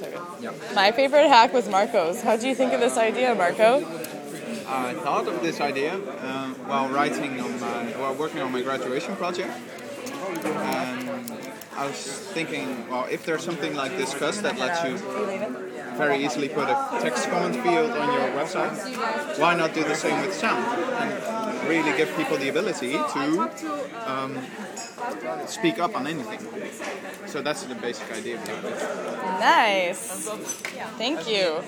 Yeah. My favorite hack was Marco's. How do you think of this idea, Marco? I thought of this idea uh, while writing on my, while working on my graduation project. And I was thinking, well, if there's something like Disqus that lets you very easily put a text comment field on your website, why not do the same with sound? And really give people the ability to um, speak up on anything. So that's the basic idea it. Nice. Thank you.